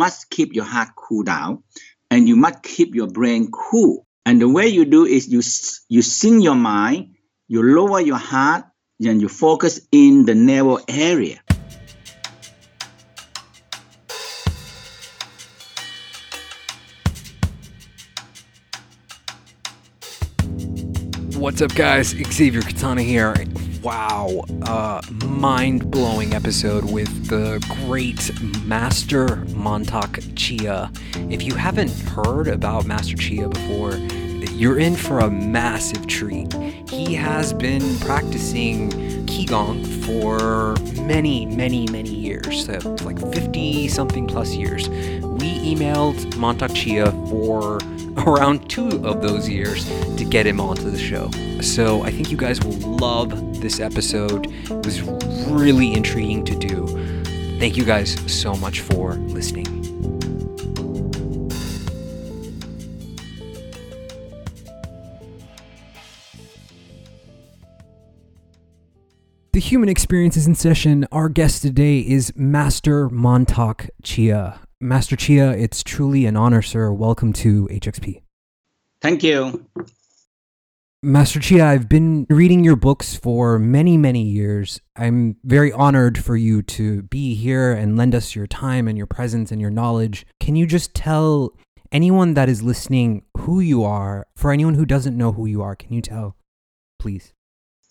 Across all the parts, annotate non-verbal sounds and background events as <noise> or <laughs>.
Must keep your heart cool down and you must keep your brain cool. And the way you do is you you sing your mind, you lower your heart, and you focus in the narrow area. What's up, guys? Xavier Katana here wow, uh, mind blowing episode with the great Master Mantak Chia. If you haven't heard about Master Chia before, you're in for a massive treat. He has been practicing Qigong for many, many, many years, so like 50 something plus years. We emailed Mantak Chia for around two of those years to get him onto the show. So I think you guys will love this episode. It was really intriguing to do. Thank you guys so much for listening. The Human Experiences in Session, our guest today is Master Mantak Chia. Master Chia, it's truly an honor, sir. Welcome to HXP. Thank you. Master Chia, I've been reading your books for many, many years. I'm very honored for you to be here and lend us your time and your presence and your knowledge. Can you just tell anyone that is listening who you are? For anyone who doesn't know who you are, can you tell, please?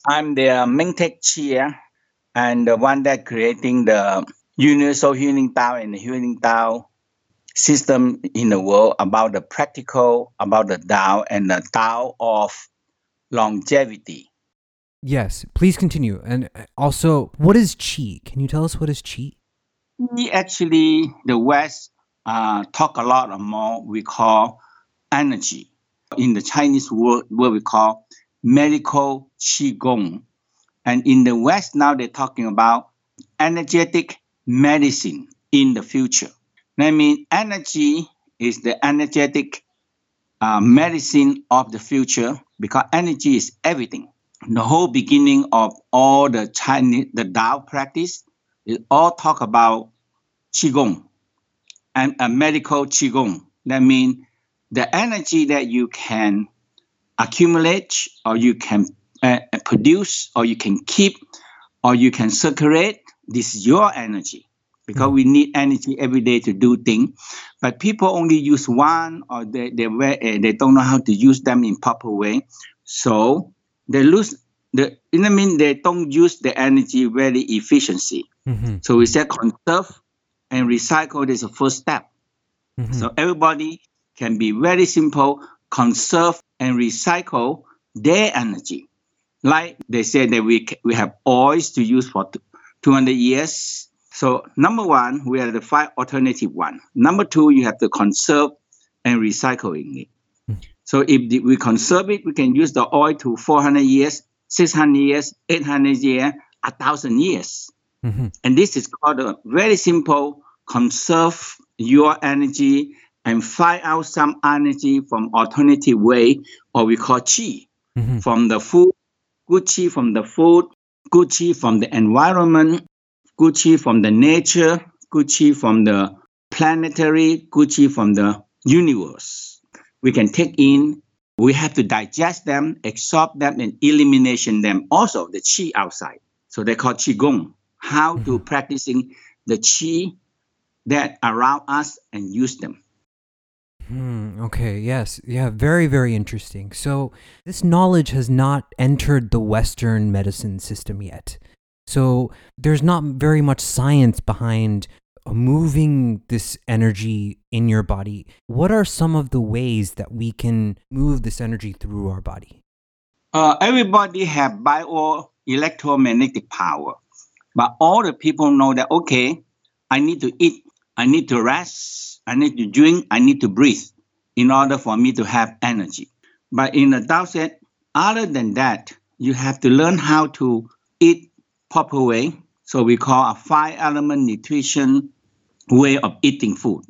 I'm the Mantak Chia and the one that creating the universal healing Tao and the healing Tao system in the world about the practical, about the Tao and the Tao of longevity. Yes, please continue. And also, what is Qi? Can you tell us what is Qi? Actually, the West uh, talk a lot more we call energy. In the Chinese word, what we call medical Qigong. And in the West now, they're talking about energetic medicine in the future. I mean, energy is the energetic uh, medicine of the future because energy is everything. The whole beginning of all the Chinese, the Tao practice, it all talk about qigong and a medical qigong. That means the energy that you can accumulate or you can uh, produce or you can keep or you can circulate this is your energy because mm. we need energy every day to do things. But people only use one or they, they, uh, they don't know how to use them in proper way. So they lose the, you know I mean? They don't use the energy very efficiency. Mm-hmm. So we say conserve and recycle is the first step. Mm-hmm. So everybody can be very simple, conserve and recycle their energy. Like they say that we, we have oils to use for 200 years. So number one, we have the five alternative one. Number two, you have to conserve and recycling it. Mm. So if we conserve it, we can use the oil to 400 years, 600 years, 800 years, 1,000 years. Mm-hmm. And this is called a very simple conserve your energy and find out some energy from alternative way, or we call chi, mm-hmm. from the food, good chi from the food, chi from the environment, good chi from the nature, good chi from the planetary, good chi from the universe. We can take in, we have to digest them, absorb them, and elimination them also, the chi outside. So they call qigong, how to mm-hmm. practicing the chi that around us and use them. Hmm, okay, yes. Yeah, very, very interesting. So, this knowledge has not entered the Western medicine system yet. So, there's not very much science behind moving this energy in your body. What are some of the ways that we can move this energy through our body? Uh, everybody have bio electromagnetic power. But all the people know that, okay, I need to eat, I need to rest, I need to drink, I need to breathe in order for me to have energy. But in the Tao said, other than that, you have to learn how to eat proper way. So we call a five element nutrition way of eating food.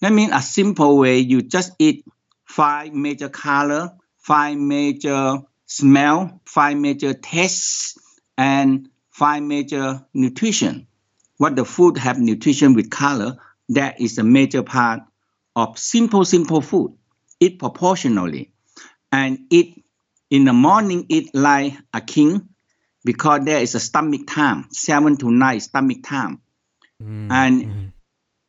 That means a simple way, you just eat five major color, five major smell, five major tastes, and five major nutrition. What the food have nutrition with color, that is a major part of simple, simple food. Eat proportionally and eat in the morning, eat like a king because there is a stomach time, seven to nine stomach time. Mm-hmm. And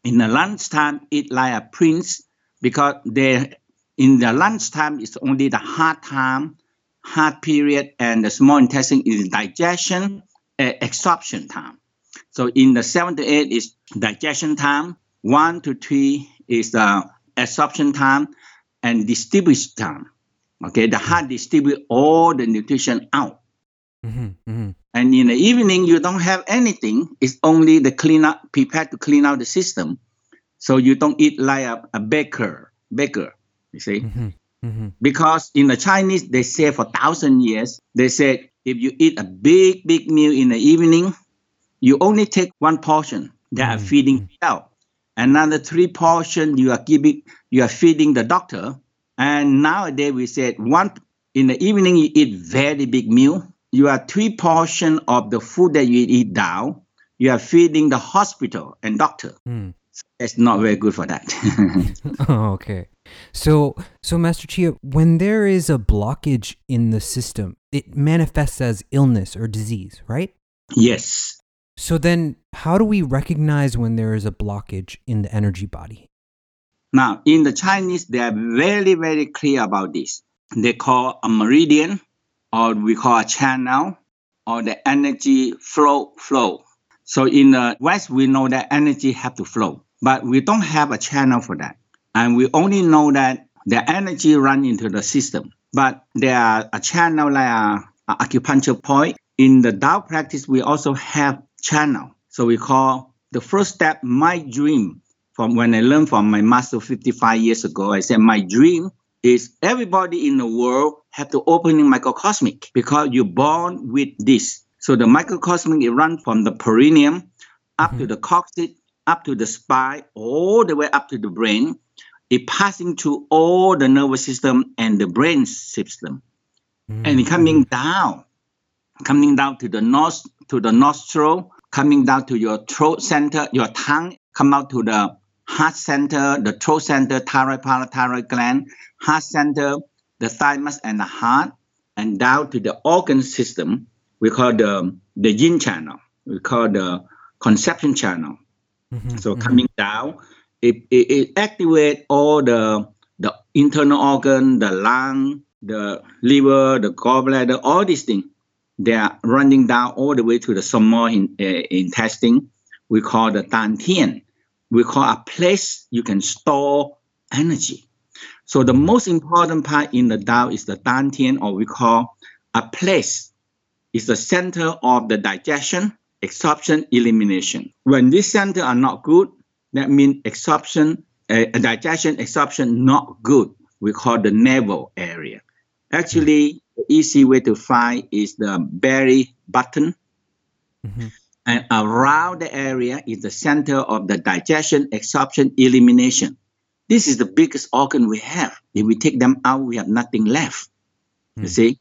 in the lunchtime, eat like a prince because they in the lunchtime is only the hard time, hard period, and the small intestine is digestion, uh, absorption time. So in the seven to eight is digestion time, one to three is the absorption time, and distribution time. Okay, the heart distribute all the nutrition out. Mm-hmm, mm-hmm. And in the evening, you don't have anything. It's only the clean up, prepared to clean out the system. So you don't eat like a, a baker, baker, you see? Mm-hmm, mm-hmm. Because in the Chinese, they say for thousand years, they said if you eat a big, big meal in the evening, you only take one portion that are mm-hmm, feeding yourself. Another three portion you are giving, you are feeding the doctor and nowadays we said one in the evening you eat very big meal. You are three portion of the food that you eat down. You are feeding the hospital and doctor. Mm. it's not very good for that. oh, <laughs> <laughs> okay. So, so Master Chia, when there is a blockage in the system, it manifests as illness or disease, right? Yes. So then, how do we recognize when there is a blockage in the energy body? Now, in the Chinese, they are very, very clear about this. They call a meridian, or we call a channel, or the energy flow flow. So in the West, we know that energy have to flow, but we don't have a channel for that. And we only know that the energy run into the system. But there are a channel like a, a acupuncture point. In the Tao practice, we also have channel. So we call the first step, my dream from when I learned from my master 55 years ago, I said my dream is everybody in the world have to open in microcosmic because you're born with this. So the microcosmic it runs from the perineum up mm-hmm. to the coccyx, up to the spine, all the way up to the brain. It passing through all the nervous system and the brain system, mm-hmm. and it coming down, coming down to the nose, to the nostril, coming down to your throat center, your tongue, come out to the heart center, the throat center, thyroid, parathyroid gland, heart center, the thymus and the heart, and down to the organ system, we call the, the yin channel. We call the conception channel. Mm-hmm, so mm-hmm. coming down, it, it, it activates all the, the internal organ, the lung, the liver, the gallbladder, all these things. They are running down all the way to the small in, uh, intestine. We call the dantian we call a place you can store energy. So the most important part in the Tao is the Dantian, or we call a place, is the center of the digestion, absorption, elimination. When these center are not good, that means absorption, uh, digestion, absorption not good. We call the navel area. Actually, the easy way to find is the belly button. Mm-hmm and around the area is the center of the digestion, absorption, elimination. This is the biggest organ we have. If we take them out, we have nothing left. Mm. You hmm. see?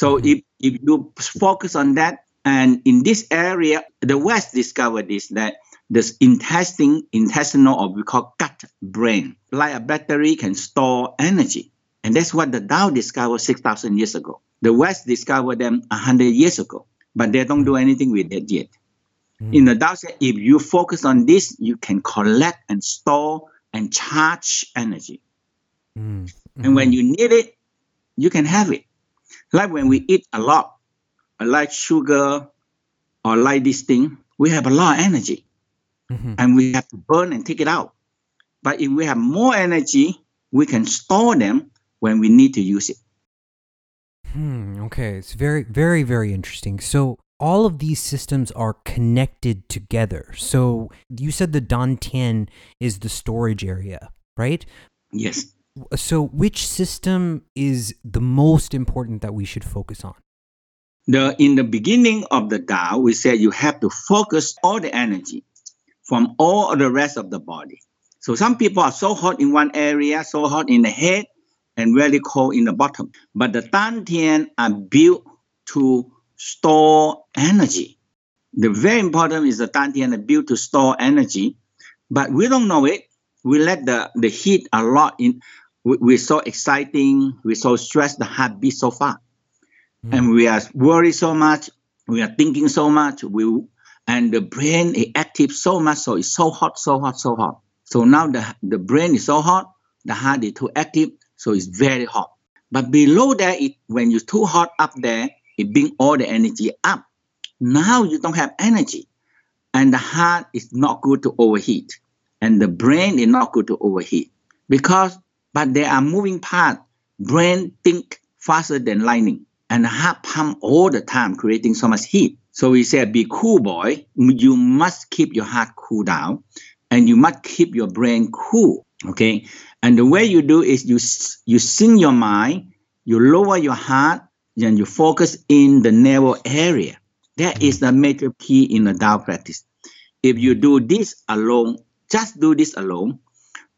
So mm-hmm. if, if you focus on that, and in this area, the West discovered this that this intestine, intestinal, or we call gut brain, like a battery, can store energy. And that's what the Tao discovered 6,000 years ago. The West discovered them 100 years ago, but they don't do anything with it yet. Mm. In the Tao if you focus on this, you can collect and store and charge energy. Mm. Mm-hmm. And when you need it, you can have it. Like when we eat a lot, like sugar or like this thing, we have a lot of energy. Mm-hmm. And we have to burn and take it out. But if we have more energy, we can store them when we need to use it. Hmm, okay, it's very, very, very interesting. So, all of these systems are connected together. So you said the Dantian is the storage area, right? Yes. So which system is the most important that we should focus on? The in the beginning of the Tao, we said you have to focus all the energy from all the rest of the body. So some people are so hot in one area, so hot in the head, and really cold in the bottom. But the Dantian are built to store energy. The very important is the Dantian are built to store energy, but we don't know it. We let the, the heat a lot in. We, we're so exciting. We're so stressed. The heart beats so fast, mm. and we are worried so much. We are thinking so much. We and the brain is active so much, so it's so hot, so hot, so hot. So now the, the brain is so hot, the heart is too active, so it's very hot. But below that, it, when you're too hot up there, it brings all the energy up. Now you don't have energy. And the heart is not good to overheat. And the brain is not good to overheat. Because, but there are moving parts. Brain think faster than lightning. And the heart pump all the time, creating so much heat. So we say, be cool, boy. You must keep your heart cool down and you must keep your brain cool. Okay. And the way you do is you, you sing your mind, you lower your heart, and you focus in the narrow area. That is the major key in the Tao practice. If you do this alone, just do this alone,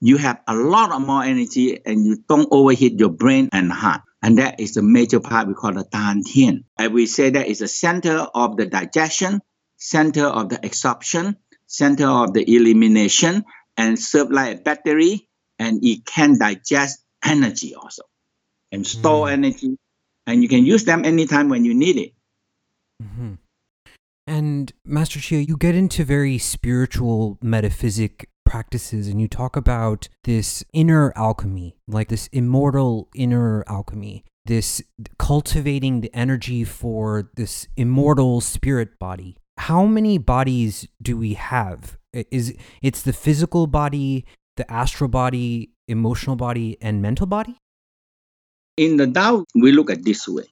you have a lot of more energy and you don't overheat your brain and heart. And that is the major part we call the Dan Tian. And we say that is the center of the digestion, center of the absorption, center of the elimination, and serve like a battery. And it can digest energy also and store mm. energy. And you can use them anytime when you need it. Mm-hmm. And Master Chia, you get into very spiritual metaphysic practices and you talk about this inner alchemy, like this immortal inner alchemy, this cultivating the energy for this immortal spirit body. How many bodies do we have? Is it's the physical body, the astral body, emotional body, and mental body? In the Tao, we look at this way.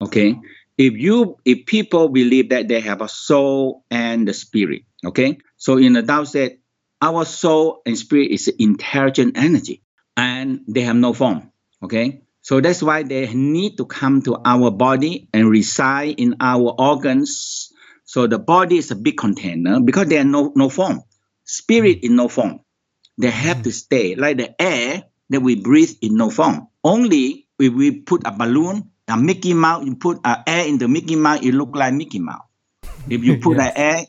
Okay. If you if people believe that they have a soul and the spirit, okay. So in the Tao said our soul and spirit is intelligent energy and they have no form. Okay. So that's why they need to come to our body and reside in our organs. So the body is a big container because they are no, no form. Spirit in no form. They have to stay like the air that we breathe in no form. Only if we put a balloon, a Mickey Mouse, you put air in the Mickey Mouse, it look like Mickey Mouse. If you put <laughs> yes. air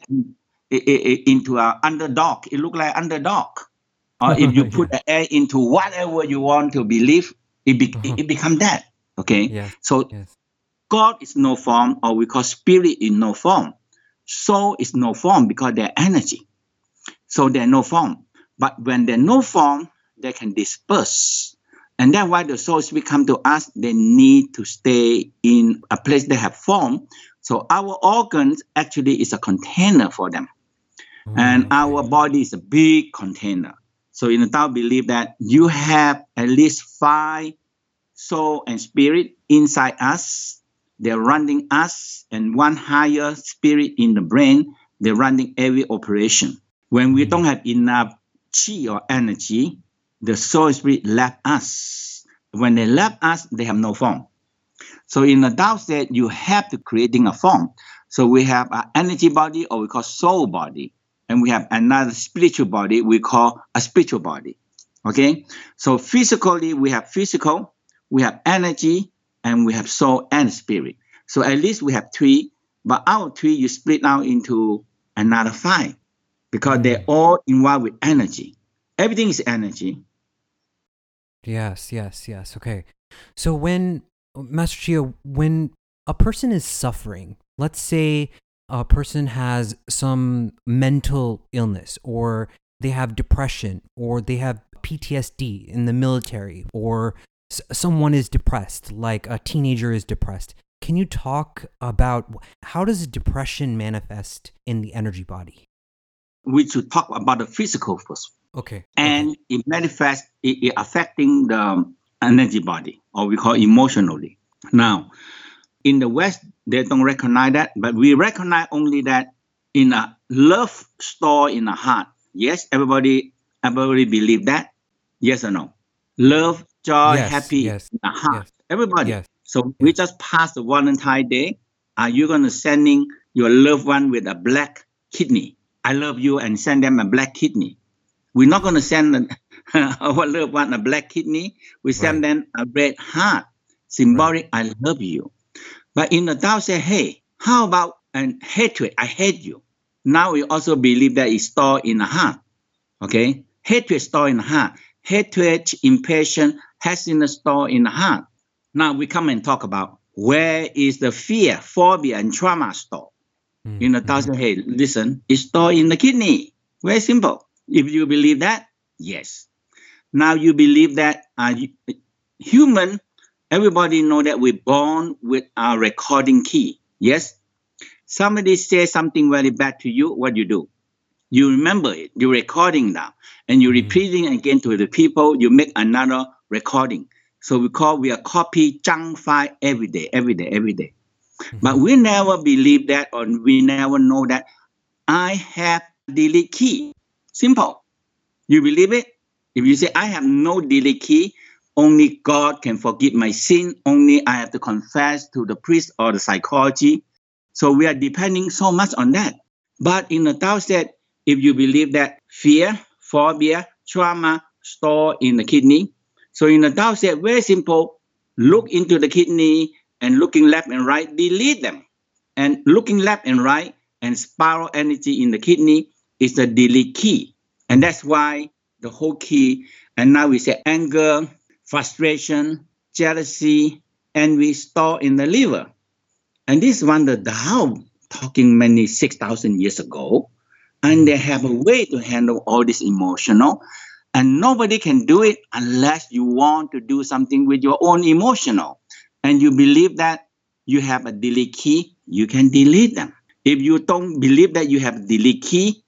into an underdog. It look like underdog. Or if you <laughs> put the air into whatever you want to believe, it, be, uh-huh. it become that. Okay. Yes. So yes. God is no form, or we call spirit in no form. Soul is no form because they're energy. So they're no form. But when they're no form, they can disperse. And that's why the souls will come to us, they need to stay in a place they have form. So our organs actually is a container for them. Mm. And our body is a big container. So in the Tao believe that you have at least five soul and spirit inside us. They're running us and one higher spirit in the brain. They're running every operation. When we don't have enough chi or energy, the soul spirit left us. When they left us, they have no form. So in the Tao said you have to creating a form. So we have an energy body or we call soul body and we have another spiritual body we call a spiritual body. Okay, so physically we have physical, we have energy, and we have soul and spirit. So at least we have three, but our three you split out into another five because they're mm. all involved with energy. Everything is energy. Yes, yes, yes. Okay. So when Master Chia, when a person is suffering, let's say a person has some mental illness or they have depression or they have PTSD in the military or s- someone is depressed like a teenager is depressed can you talk about how does depression manifest in the energy body we should talk about the physical first okay and okay. it manifests it, it affecting the um, energy body or we call emotionally now in the West, they don't recognize that, but we recognize only that in a love store in a heart. Yes, everybody, everybody believe that. Yes or no? Love, joy, Yes, happy yes, in the heart. yes. Everybody. So we just passed the Valentine Day. Are you gonna sending your loved one with a black kidney? I love you and send them a black kidney. We're not gonna send an- <laughs> our loved one a black kidney. We send Right. them a red heart, symbolic. I love you. But in the Tao say, hey, how about and hatred? I hate you. Now we also believe that it's stored in the heart. Okay, hatred stored in the heart. Hatred, impatience, happiness stored in a store in the heart. Now we come and talk about where is the fear, phobia, and trauma stored. Mm, In the thousand, hey, listen, it's stored in the kidney. Very simple. If you believe that, yes. Now you believe that uh, human, everybody know that we're born with our recording key. Yes. Somebody says something very bad to you, what you do? You remember it. You're recording now, and you're Mhm. repeating again to the people. You make another recording. So we call we are copy junk file every day, every day, every day. But we never believe that, or we never know that I have delete key. Simple. You believe it? If you say I have no delete key, only God can forgive my sin. Only I have to confess to the priest or the psychology. So we are depending so much on that. But in the Tao said, if you believe that fear, phobia, trauma store in the kidney, so in the Tao said, very simple, look into the kidney and looking left and right, delete them. And looking left and right and spiral energy in the kidney is the delete key. And that's why the whole key, and now we say anger, frustration, jealousy, envy store in the liver. And this one, the Tao talking many 6,000 years ago, and mm. they have a way to handle all this emotional. And nobody can do it unless you want to do something with your own emotional. And you believe that you have a delete key, you can delete them. If you don't believe that you have delete key,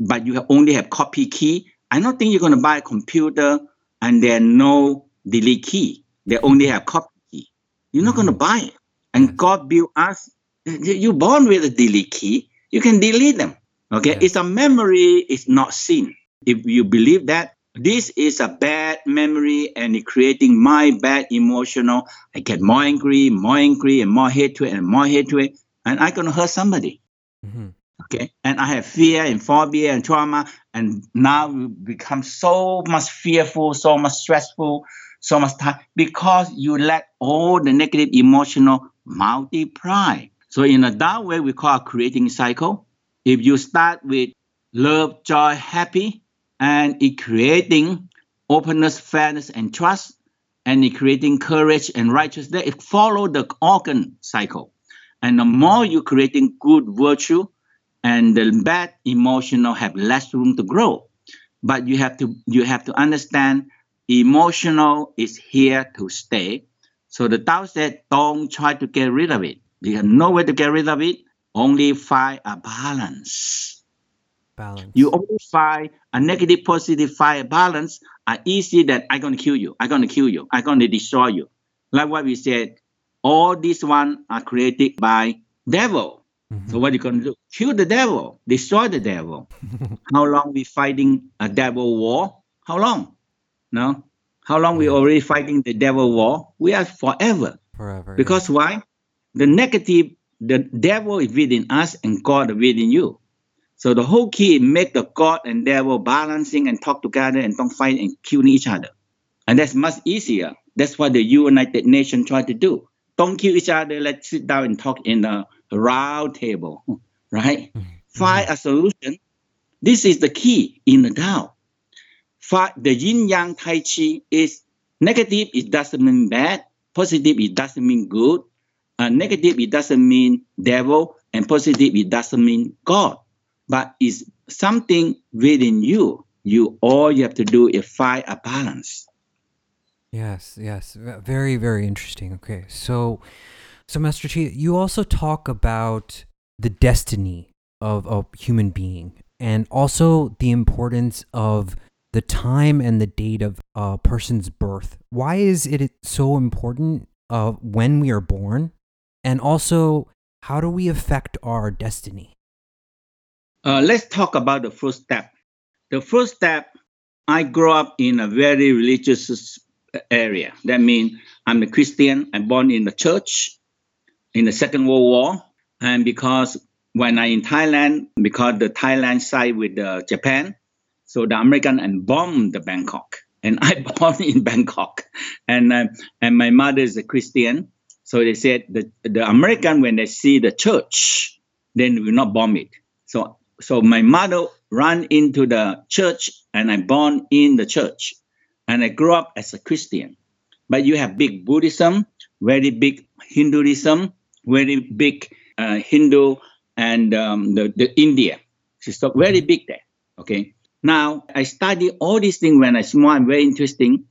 but you only have copy key, I don't think you're going to buy a computer and there no delete key. They only have copy key. You're not going to mm. buy it. And. God built us. you- You're born with a delete key. You can delete them. Okay, it's a memory. It's not sin. If you believe that this is a bad memory and it creating my bad emotional, I get more angry, more angry, and more hatred and more hatred, and I'm gonna hurt somebody. Mhm. Okay, and I have fear and phobia and trauma, and now you become so much fearful, so much stressful, so much time because you let all the negative emotional multiply. So in a that way, we call a creating cycle. If you start with love, joy, happy, and it creating openness, fairness, and trust, and it creating courage and righteousness, it follow the organ cycle. And the more you creating good virtue, and the bad emotional have less room to grow. But you have to you have to understand emotional is here to stay. So the Tao said, don't try to get rid of it. You have no way to get rid of it. Only find a balance. Balance. You only find a negative, positive, find a balance are easy that I'm gonna kill you. I'm gonna kill you. I'm gonna destroy you. Like what we said, all these one are created by devil. Mhm. So what you gonna do? Kill the devil, destroy the devil. <laughs> How long we fighting a devil war? How long? No. How long we already fighting the devil war? We are forever. Forever. Because why? The negative, the devil is within us and God is within you. So the whole key is make the God and devil balancing and talk together and don't fight and kill each other. And that's much easier. That's what the United Nations try to do. Don't kill each other. Let's sit down and talk in a round table, <laughs> right? Mhm. Find a solution. This is the key in the Tao. Find the yin yang tai chi is negative. It doesn't mean bad. Positive. It doesn't mean good. Uh, negative. It doesn't mean devil. And positive. It doesn't mean God. But it's something within you. You all you have to do is find a balance. Yes, yes. Very, very interesting. Okay. So, so Master Chia, you also talk about the destiny of a human being and also the importance of the time and the date of a person's birth. Why is it so important uh, when we are born And also, how do we affect our destiny? Uh, let's talk about the first step. The first step, I grew up in a very religious area. That means I'm a Christian. I'm born in the church in the Second World War, and because when I in Thailand, because the Thailand side with the Japan, so the American and bombed the Bangkok, and I <laughs> born in Bangkok, and uh, and my mother is a Christian, so they said the the American when they see the church, then will not bomb it. So so my mother ran into the church, and I born in the church, and I grew up as a Christian. But you have big Buddhism, very big Hinduism, very big uh, Hindu and um, the, the India. It's very big there. Okay. Now I study all these things when I small and very interesting.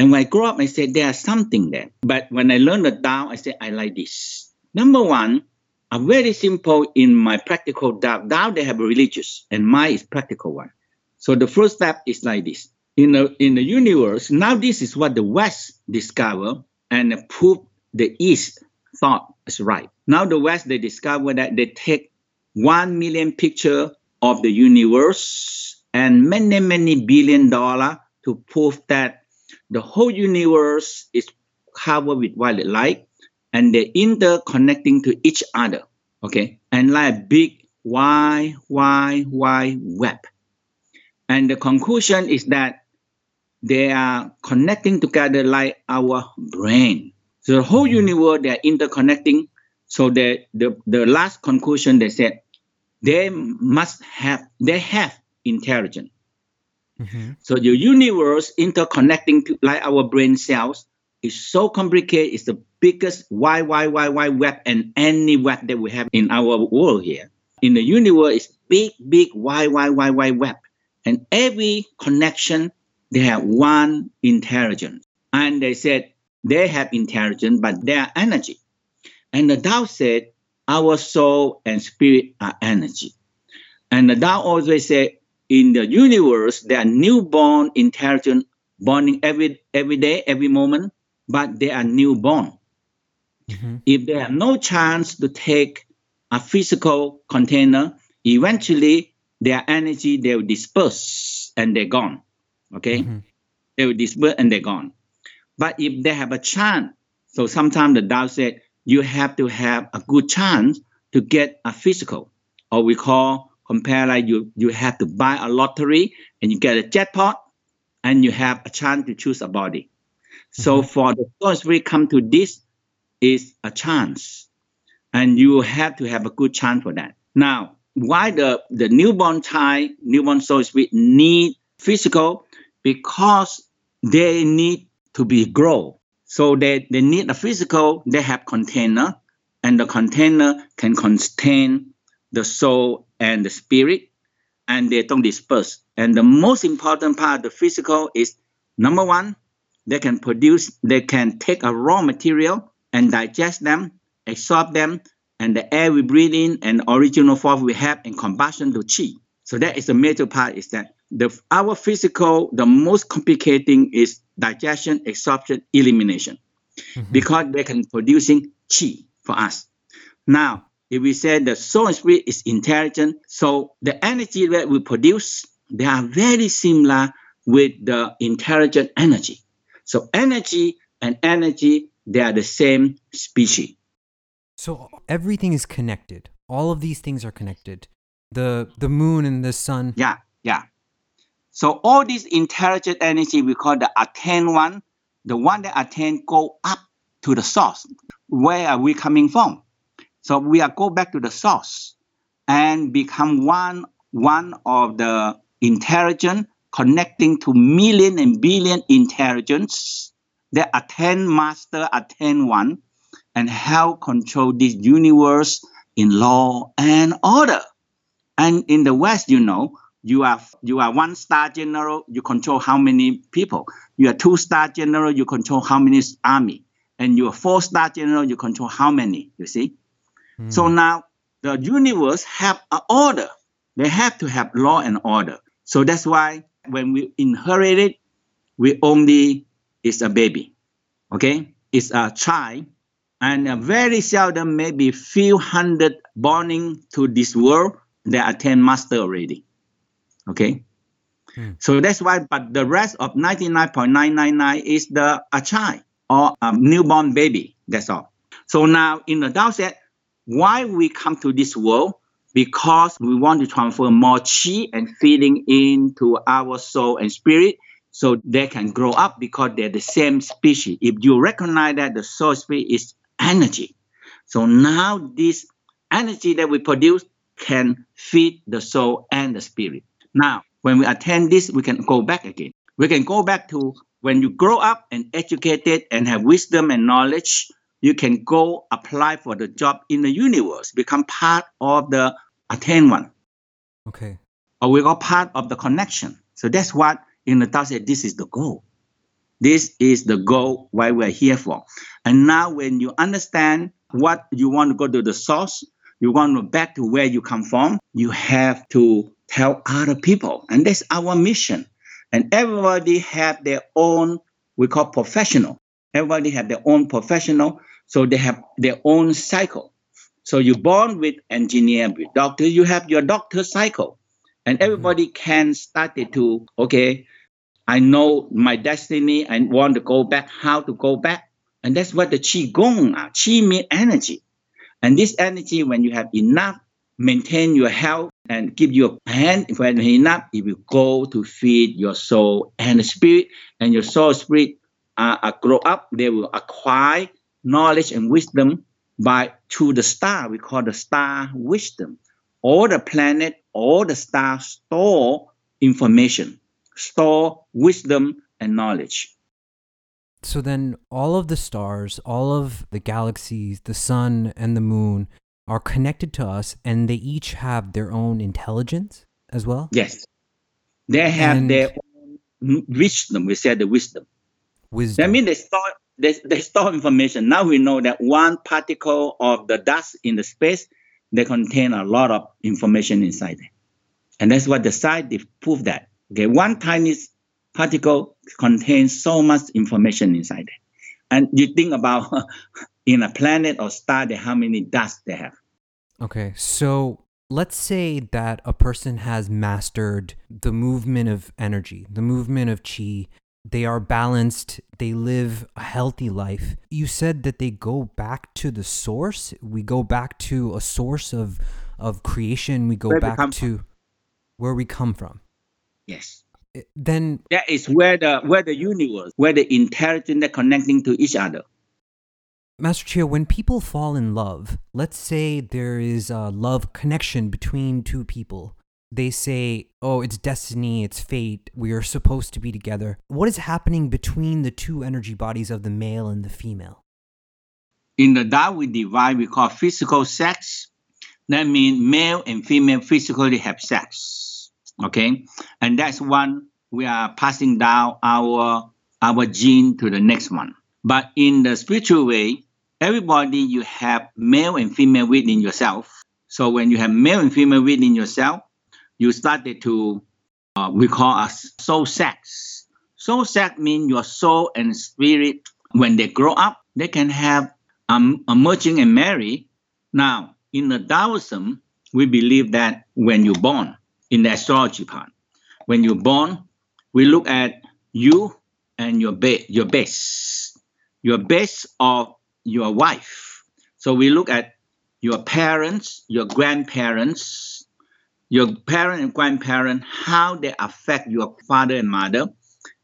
And when I grow up, I said there's something there. But when I learned the Tao, I said I like this. Number one, a very simple in my practical Tao. Tao they have a religious, and mine is practical one. So the first step is like this. In the in the universe, now this is what the West discover and prove the East thought is right. Now the West they discover that they take one million picture of the universe and many many billion dollar to prove that the whole universe is covered with violet light and they're interconnecting to each other. Okay, and like a big wide, wide, wide web. And the conclusion is that they are connecting together like our brain. So the whole mm-hmm. universe they are interconnecting. So the, the, the last conclusion they said they must have they have intelligence. Mm-hmm. So the universe interconnecting to, like our brain cells is so complicated. It's the biggest why why why wide web and any web that we have in our world here. In the universe, it's big, big, why why why wide web. And every connection, they have one intelligence. And they said they have intelligence, but they are energy. And the Tao said, our soul and spirit are energy. And the Tao always said, in the universe, there are newborn intelligence born every every day, every moment, but they are newborn. Mm-hmm. If they have no chance to take a physical container, eventually their energy they will disperse and they're gone. Okay, mm-hmm. they will disperse and they're gone. But if they have a chance, so sometimes the Tao said you have to have a good chance to get a physical, or we call compare like you you have to buy a lottery and you get a jackpot, and you have a chance to choose a body. So mm-hmm. for the first we come to this is a chance, and you have to have a good chance for that. Now, why the the newborn child, newborn soul spirit need physical? Because they need to be grow. So they, they need a physical, they have container, and the container can contain the soul and the spirit, and they don't disperse. And the most important part of the physical is number one, they can produce, they can take a raw material and digest them, absorb them, and the air we breathe in and original form we have in combustion to chi. So that is the major part is that the our physical, the most complicating is digestion, absorption, elimination, mm-hmm. because they can producing chi for us. Now, if we say the soul and spirit is intelligent, so the energy that we produce, they are very similar with the intelligent energy. So energy and energy, they are the same species. So everything is connected. All of these things are connected. The the moon and the sun. Yeah, yeah. So all this intelligent energy we call the attain one, the one that attain go up to the source. Where are we coming from? So we are go back to the source and become one one of the intelligent connecting to million and billion intelligence that attain master, attain one, and help control this universe in law and order. And in the West, you know, you are you are one star general you control how many people. You are two star general you control how many army. And you are four star general you control how many you see mm. so now the universe have an order they have to have law and order so that's why when we inherit it we only is a baby okay it's a child and uh, very seldom, maybe few hundred born to this world, they attain master already. Okay. Hmm. So that's why, but the rest of 99.999 is the a child or a newborn baby. That's all. So now in the Tao said, why we come to this world? Because we want to transfer more chi and feeling into our soul and spirit so they can grow up because they're the same species. If you recognize that the soul spirit is energy, so now this energy that we produce can feed the soul and the spirit. Now, when we attend this, we can go back again. We can go back to when you grow up and educated and have wisdom and knowledge, you can go apply for the job in the universe, become part of the attain one. Okay. Or we go part of the connection. So that's what in the Tao said this is the goal. This is the goal why we're here for. And now when you understand what you want to go to the source, you want to back to where you come from, you have to tell other people. And that's our mission. And everybody have their own, we call professional. Everybody have their own professional. So they have their own cycle. So you're born with engineer, with doctor, you have your doctor cycle. And mm-hmm. everybody can start it to, okay, I know my destiny and want to go back, how to go back. And that's what the Qi Gong are. Qi means energy. And this energy, when you have enough, maintain your health and give you a hand when enough, it will go to feed your soul and spirit. And your soul spirit uh, uh, grow up, they will acquire knowledge and wisdom by through the star. We call the star wisdom. All the planet, all the stars store information, store wisdom and knowledge. So then all of the stars, all of the galaxies, the sun and the moon are connected to us and they each have their own intelligence as well? Yes. They have and their own wisdom. We said the wisdom. Wisdom. That means they store they, they store information. Now we know that one particle of the dust in the space, they contain a lot of information inside. And that's what the scientists prove that. Okay, one tiny particle contains so much information inside. And you think about <laughs> in a planet or star, how many dust they have. Okay, so let's say that a person has mastered the movement of energy, the movement of chi. They are balanced, they live a healthy life. You said that they go back to the source. We go back to a source of of creation. We go where back we to where we come from. Yes eh, then that is where the where the universe, where the intelligence are connecting to each other. Master Chia, when people fall in love, let's say there is a love connection between two people. They say, oh, it's destiny, it's fate, we are supposed to be together. What is happening between the two energy bodies of the male and the female? In the Tao we divide, we call physical sex. That means male and female physically have sex Okay, and that's one we are passing down our our gene to the next one. But in the spiritual way, everybody you have male and female within yourself. So when you have male and female within yourself, you started to uh, we call us soul sex. Soul sex means your soul and spirit when they grow up, they can have um, emerging and marry. Now, in the Taoism, we believe that when you're born, in the astrology part. When you're born, we look at you and your ba- your base, your base of your wife. So we look at your parents, your grandparents, your parent and grandparent, how they affect your father and mother,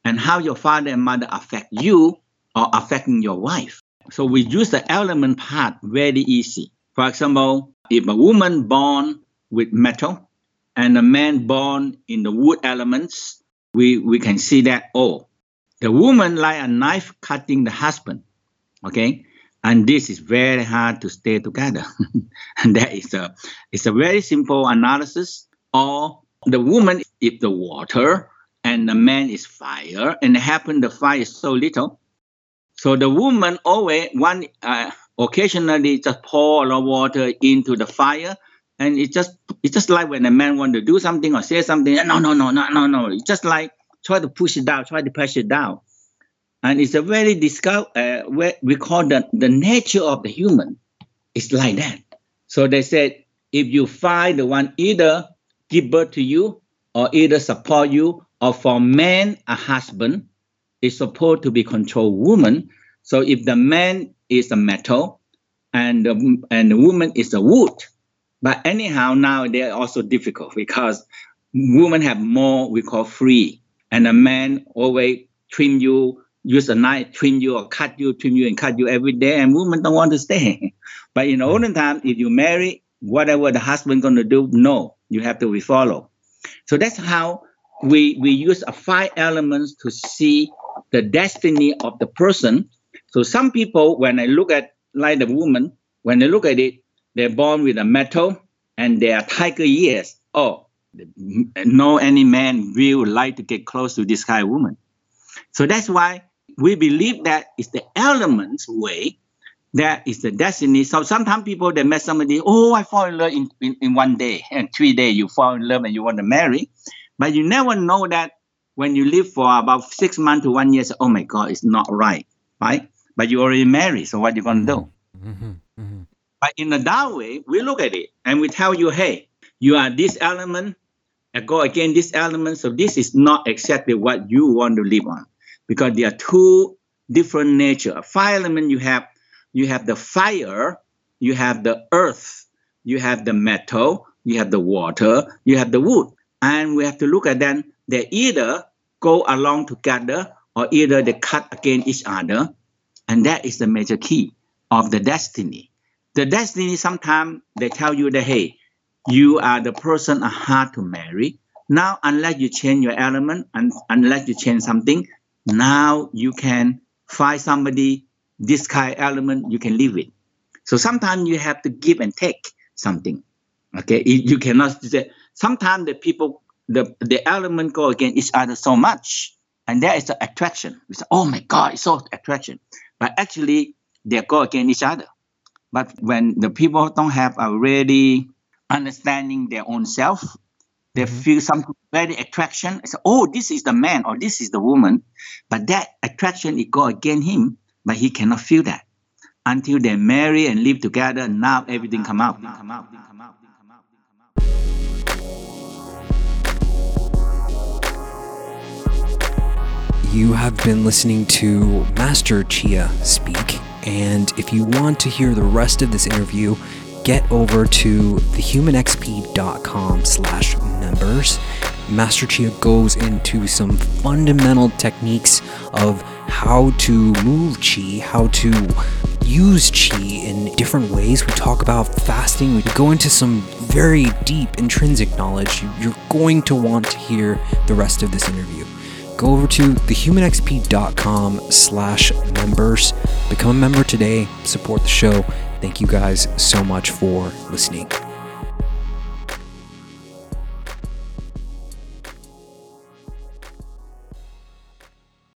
and how your father and mother affect you or affecting your wife. So we use the element part very easy. For example, if a woman born with metal, and a man born in the wood elements, we, we can see that, oh, the woman like a knife cutting the husband. Okay. And this is very hard to stay together. and <laughs> that is a it's a very simple analysis. Or the woman is the water and the man is fire, and happen the fire is so little. So the woman always one uh, occasionally just pour a lot of water into the fire and it's just it's just like when a man want to do something or say something no no no no no no it's just like try to push it down try to push it down and it's a very discover. Uh, we call that the nature of the human. It's like that. So they said if you find the one either give birth to you or either support you or for man a husband is supposed to be control woman. So if the man is a metal and the, and the woman is a wood, but anyhow now they're also difficult because women have more we call free and a man always trim you use a knife trim you or cut you trim you and cut you every day and women don't want to stay. <laughs> But in the hmm. olden time if you marry whatever the husband going to do no you have to be follow so that's how we we use a five elements to see the destiny of the person. So some people when i look at like the woman when they look at it they're born with a metal and they are tiger years. Oh no any man will like to get close to this kind of woman. So that's why we believe that it's the elements way that is the destiny. So sometimes people they met somebody, oh, I fall in love in, in, in one day <laughs> and three days you fall in love and you want to marry. But you never know that when you live for about six months to one year, so, oh my God, it's not right, right? But you already married, so what are you going to do? Mm-hmm, mm-hmm. But in the Tao way, we look at it and we tell you, hey, you are this element, go again this element. So this is not exactly what you want to live on because there are two different nature. Fire element you have you have the fire, you have the earth, you have the metal, you have the water, you have the wood. And we have to look at them. They either go along together or either they cut against each other. And that is the major key of the destiny. The destiny sometimes they tell you that hey, you are the person hard to marry. Now, unless you change your element and unless you change something, now you can find somebody this kind of element you can live with. So sometimes you have to give and take something. Okay, you cannot say sometimes the people the the element go against each other so much, and there is the attraction. We say, oh my God, it's so attraction, but actually they go against each other. But when the people don't have a really understanding their own self. They mm-hmm. feel some very attraction. Say, oh, this is the man or this is the woman. But that attraction it go against him, but he cannot feel that until they marry and live together. Now everything come out. Come out. Come out. You have been listening to Master Chia speak, and if you want to hear the rest of this interview, get over to thehumanxp.com slash members. Master Chia goes into some fundamental techniques of how to move chi, how to use chi in different ways. We talk about fasting. We go into some very deep intrinsic knowledge. You're going to want to hear the rest of this interview. Go over to thehumanxp.com slash members. Become a member today. Support the show. Thank you guys so much for listening.